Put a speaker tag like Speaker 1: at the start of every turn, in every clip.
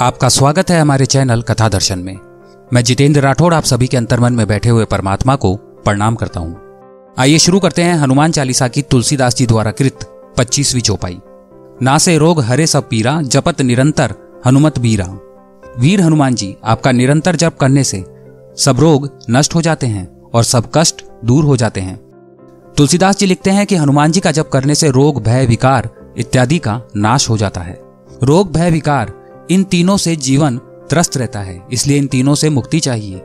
Speaker 1: आपका स्वागत है हमारे चैनल कथा दर्शन में। मैं जितेंद्र राठौड़ आप सभी के अंतर्मन में बैठे हुए परमात्मा को प्रणाम करता हूँ। आइए शुरू करते हैं हनुमान चालीसा की तुलसीदास जी द्वारा कृत पच्चीसवीं चौपाई। ना से रोग, हरे सब पीरा, जपत निरंतर हनुमत बीरा। वीर हनुमान जी, आपका निरंतर जप करने से सब रोग नष्ट हो जाते हैं और सब कष्ट दूर हो जाते हैं। तुलसीदास जी लिखते हैं कि हनुमान जी का जप करने से रोग, भय, विकार इत्यादि का नाश हो जाता है। रोग, भय, विकार इन तीनों से जीवन त्रस्त रहता है, इसलिए इन तीनों से मुक्ति चाहिए।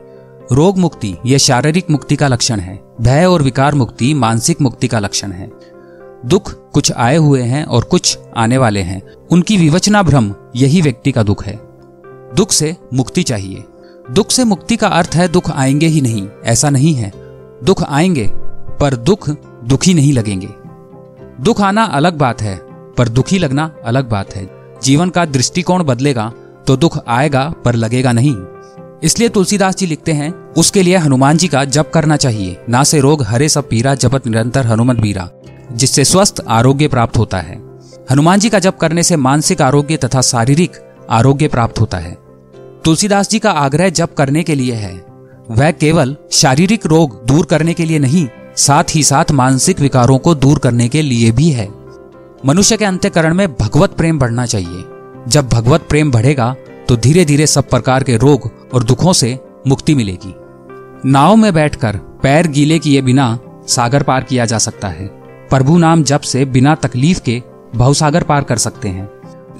Speaker 1: रोग मुक्ति यह शारीरिक मुक्ति का लक्षण है। भय और विकार मुक्ति मानसिक मुक्ति का लक्षण है। दुख कुछ आए हुए हैं और कुछ आने वाले हैं। उनकी विवचना भ्रम, यही व्यक्ति का दुख है। दुख से मुक्ति चाहिए। दुख से मुक्ति का अर्थ है दुख आएँगे ही नहीं, ऐसा नहीं है। दुख आएँगे, पर दुख दुखी नहीं लगेंगे। दुख आना अलग बात है, पर दुखी लगना अलग बात है। जीवन का दृष्टिकोण बदलेगा तो दुख आएगा, पर लगेगा नहीं। इसलिए तुलसीदास जी लिखते हैं, उसके लिए हनुमान जी का जप करना चाहिए। ना से रोग, हरे सब पीरा, जपत निरंतर हनुमत बीरा, जिससे स्वस्थ आरोग्य प्राप्त होता है। हनुमान जी का जप करने से मानसिक आरोग्य तथा शारीरिक आरोग्य प्राप्त होता है। तुलसीदास जी का आग्रह जप करने के लिए है। वह केवल शारीरिक रोग दूर करने के लिए नहीं, साथ ही साथ मानसिक विकारों को दूर करने के लिए भी है। मनुष्य के अंत्यकरण में भगवत प्रेम बढ़ना चाहिए। जब भगवत प्रेम बढ़ेगा तो धीरे धीरे सब प्रकार के रोग और दुखों से मुक्ति मिलेगी। नाव में बैठकर पैर गीले किए बिना सागर पार किया जा सकता है। प्रभु नाम जप से बिना तकलीफ़ के भवसागर पार कर सकते हैं।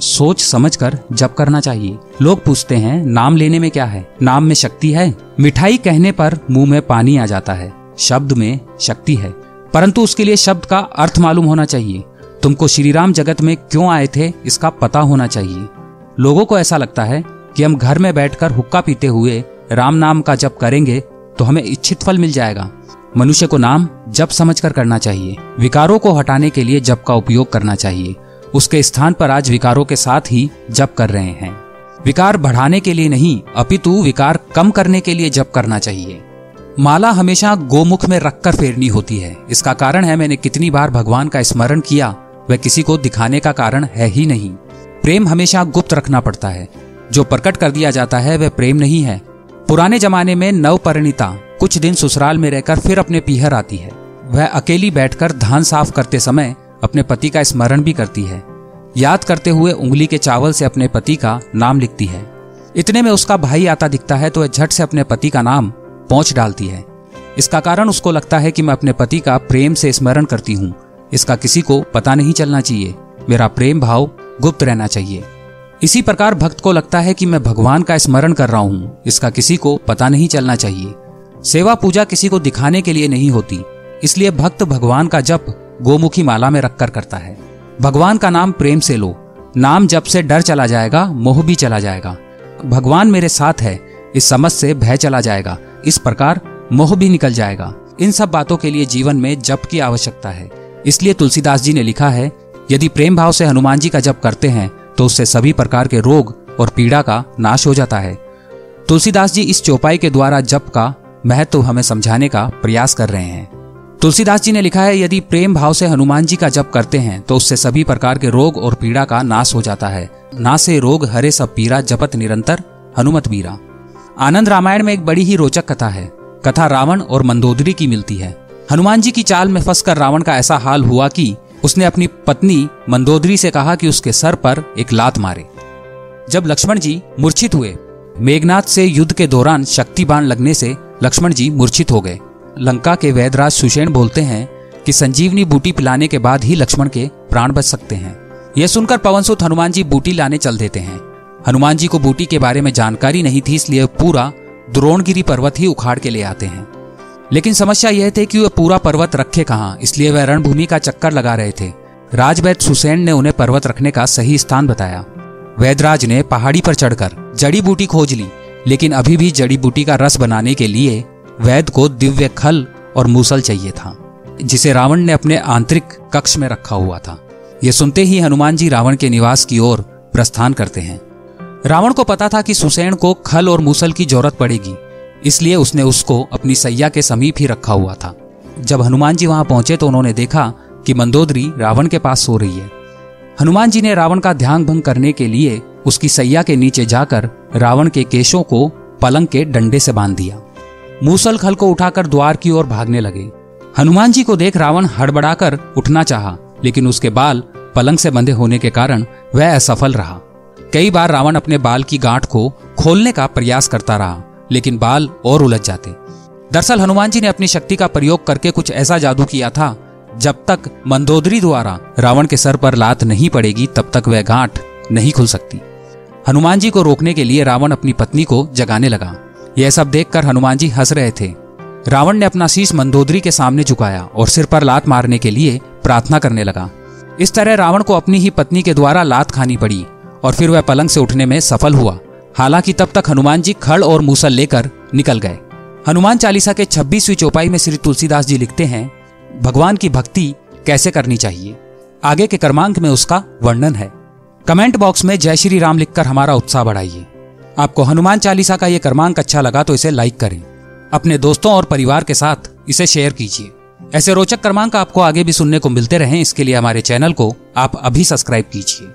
Speaker 1: सोच समझ कर जप करना चाहिए। लोग पूछते हैं, नाम लेने में क्या है? नाम में शक्ति है? मिठाई कहने पर मुँह में पानी आ जाता है। शब्द में शक्ति है। परंतु उसके लिए शब्द का अर्थ मालूम होना चाहिए। तुमको श्रीराम जगत में क्यों आए थे, इसका पता होना चाहिए। लोगों को ऐसा लगता है कि हम घर में बैठकर हुक्का पीते हुए राम नाम का जप करेंगे तो हमें इच्छित फल मिल जाएगा। मनुष्य को नाम जप समझकर करना चाहिए। विकारों को हटाने के लिए जप का उपयोग करना चाहिए। उसके स्थान पर आज विकारों के साथ ही जप कर रहे हैं। विकार बढ़ाने के लिए नहीं, अपितु विकार कम करने के लिए जप करना चाहिए। माला हमेशा गोमुख में रखकर फेरनी होती है। इसका कारण है मैंने कितनी बार भगवान का स्मरण किया वह किसी को दिखाने का कारण है ही नहीं। प्रेम हमेशा गुप्त रखना पड़ता है। जो प्रकट कर दिया जाता है, वह प्रेम नहीं है। पुराने जमाने में नव परिणीता कुछ दिन ससुराल में रहकर फिर अपने पीहर आती है। वह अकेली बैठकर धान साफ़ करते समय अपने पति का स्मरण भी करती है। याद करते हुए उंगली के चावल से अपने पति का नाम लिखती है। इतने में उसका भाई आता दिखता है तो वह झट से अपने पति का नाम पहुँच डालती है। इसका कारण उसको लगता है कि मैं अपने पति का प्रेम से स्मरण करती हूँ। इसका किसी को पता नहीं चलना चाहिए। मेरा प्रेम भाव गुप्त रहना चाहिए। इसी प्रकार भक्त को लगता है कि मैं भगवान का स्मरण कर रहा हूँ। इसका किसी को पता नहीं चलना चाहिए। सेवा पूजा किसी को दिखाने के लिए नहीं होती। इसलिए भक्त भगवान का जप गोमुखी माला में रखकर करता है। भगवान का नाम प्रेम से लो। नाम जप से डर चला जाएगा, मोह भी चला जाएगा। भगवान मेरे साथ है, इस समझ से भय चला जाएगा। इस प्रकार मोह भी निकल जाएगा। इन सब बातों के लिए जीवन में जप की आवश्यकता है। इसलिए तुलसीदास जी ने लिखा है, यदि प्रेम भाव से हनुमान जी का जप करते हैं तो उससे सभी प्रकार के रोग और पीड़ा का नाश हो जाता है। तुलसीदास जी इस चौपाई के द्वारा जप का महत्व हमें समझाने का प्रयास कर रहे हैं। तुलसीदास जी ने लिखा है, यदि प्रेम भाव से हनुमान जी का जप करते हैं तो उससे सभी प्रकार के रोग और पीड़ा का नाश हो जाता है। ना से रोग, हरे सब पीरा जपत निरंतर हनुमत बीरा आनंद रामायण में एक बड़ी ही रोचक कथा है। कथा रावण और मंदोदरी की मिलती है। हनुमान जी की चाल में फंसकर रावण का ऐसा हाल हुआ कि उसने अपनी पत्नी मंदोदरी से कहा कि उसके सर पर एक लात मारे। जब लक्ष्मण जी मूर्छित हुए, मेघनाथ से युद्ध के दौरान शक्ति बाण लगने से लक्ष्मण जी मूर्छित हो गए। लंका के वैदराज सुषेण बोलते हैं कि संजीवनी बूटी पिलाने के बाद ही लक्ष्मण के प्राण बच सकते हैं। यह सुनकर पवनसुत हनुमान जी बूटी लाने चल देते हैं। हनुमान जी को बूटी के बारे में जानकारी नहीं थी, इसलिए पूरा द्रोणगिरी पर्वत ही उखाड़ के ले आते हैं। लेकिन समस्या यह थी कि वह पूरा पर्वत रखे कहाँ, इसलिए वह रणभूमि का चक्कर लगा रहे थे। राजवैद सुसैन ने उन्हें पर्वत रखने का सही स्थान बताया। वैदराज ने पहाड़ी पर चढ़कर जड़ी बूटी खोज ली, लेकिन अभी भी जड़ी बूटी का रस बनाने के लिए वैद को दिव्य खल और मूसल चाहिए था, जिसे रावण ने अपने आंतरिक कक्ष में रखा हुआ था। यह सुनते ही हनुमान जी रावण के निवास की ओर प्रस्थान करते हैं। रावण को पता था कि सुसैन को खल और मूसल की ज़रूरत पड़ेगी। इसलिए उसने उसको अपनी सैया के समीप ही रखा हुआ था। जब हनुमान जी वहाँ पहुँचे तो उन्होंने देखा कि मंदोदरी रावण के पास सो रही है। हनुमान जी ने रावण का ध्यान भंग करने के लिए उसकी सैया के नीचे जाकर रावण के केशों को पलंग के डंडे से बाँध दिया। मूसल खल को उठाकर द्वार की ओर भागने लगे। हनुमान जी को देख रावण हड़बड़ाकर उठना चाहा, लेकिन उसके बाल पलंग से बंधे होने के कारण वह असफल रहा। कई बार रावण अपने बाल की गांठ को खोलने का प्रयास करता रहा। लेकिन बाल और उलझ जाते। दरअसल हनुमान जी ने अपनी शक्ति का प्रयोग करके कुछ ऐसा जादू किया था, जब तक मंदोदरी द्वारा रावण के सर पर लात नहीं पड़ेगी, तब तक वह गांठ नहीं खुल सकती। हनुमान जी को रोकने के लिए रावण अपनी पत्नी को जगाने लगा। यह सब देखकर हनुमान जी हंस रहे थे। रावण ने अपना शीश मंदोदरी के सामने झुकाया और सिर पर लात मारने के लिए प्रार्थना करने लगा। इस तरह रावण को अपनी ही पत्नी के द्वारा लात खानी पड़ी और फिर वह पलंग से उठने में सफल हुआ। हालाँकि तब तक हनुमान जी खड़ और मूसल लेकर निकल गए। हनुमान चालीसा के छब्बीसवीं चौपाई में श्री तुलसीदास जी लिखते हैं, भगवान की भक्ति कैसे करनी चाहिए? आगे के क्रमांक में उसका वर्णन है। कमेंट बॉक्स में जय श्री राम लिखकर हमारा उत्साह बढ़ाइए। आपको हनुमान चालीसा का ये क्रमांक अच्छा लगा तो इसे लाइक करें। अपने दोस्तों और परिवार के साथ इसे शेयर कीजिए। ऐसे रोचक क्रमांक आपको आगे भी सुनने को मिलते रहें, इसके लिए हमारे चैनल को आप अभी सब्सक्राइब कीजिए।